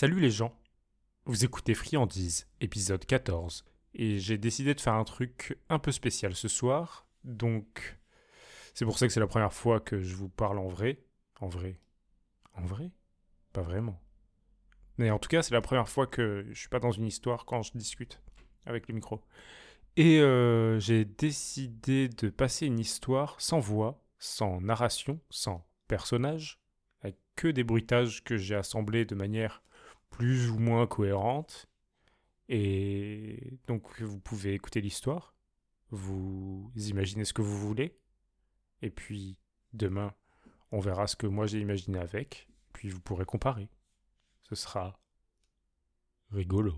Salut les gens, vous écoutez Friandise, épisode 14, et j'ai décidé de faire un truc un peu spécial ce soir, donc c'est pour ça que c'est la première fois que je vous parle en vrai. En vrai En vrai? Pas vraiment. Mais en tout cas, c'est la première fois que je suis pas dans une histoire quand je discute avec le micro. Et euh, j'ai décidé de passer une histoire sans voix, sans narration, sans personnage, avec que des bruitages que j'ai assemblés de manière plus ou moins cohérente. Et donc vous pouvez écouter l'histoire, vous imaginez ce que vous voulez, et puis demain on verra ce que moi j'ai imaginé avec, puis vous pourrez comparer. Ce sera rigolo.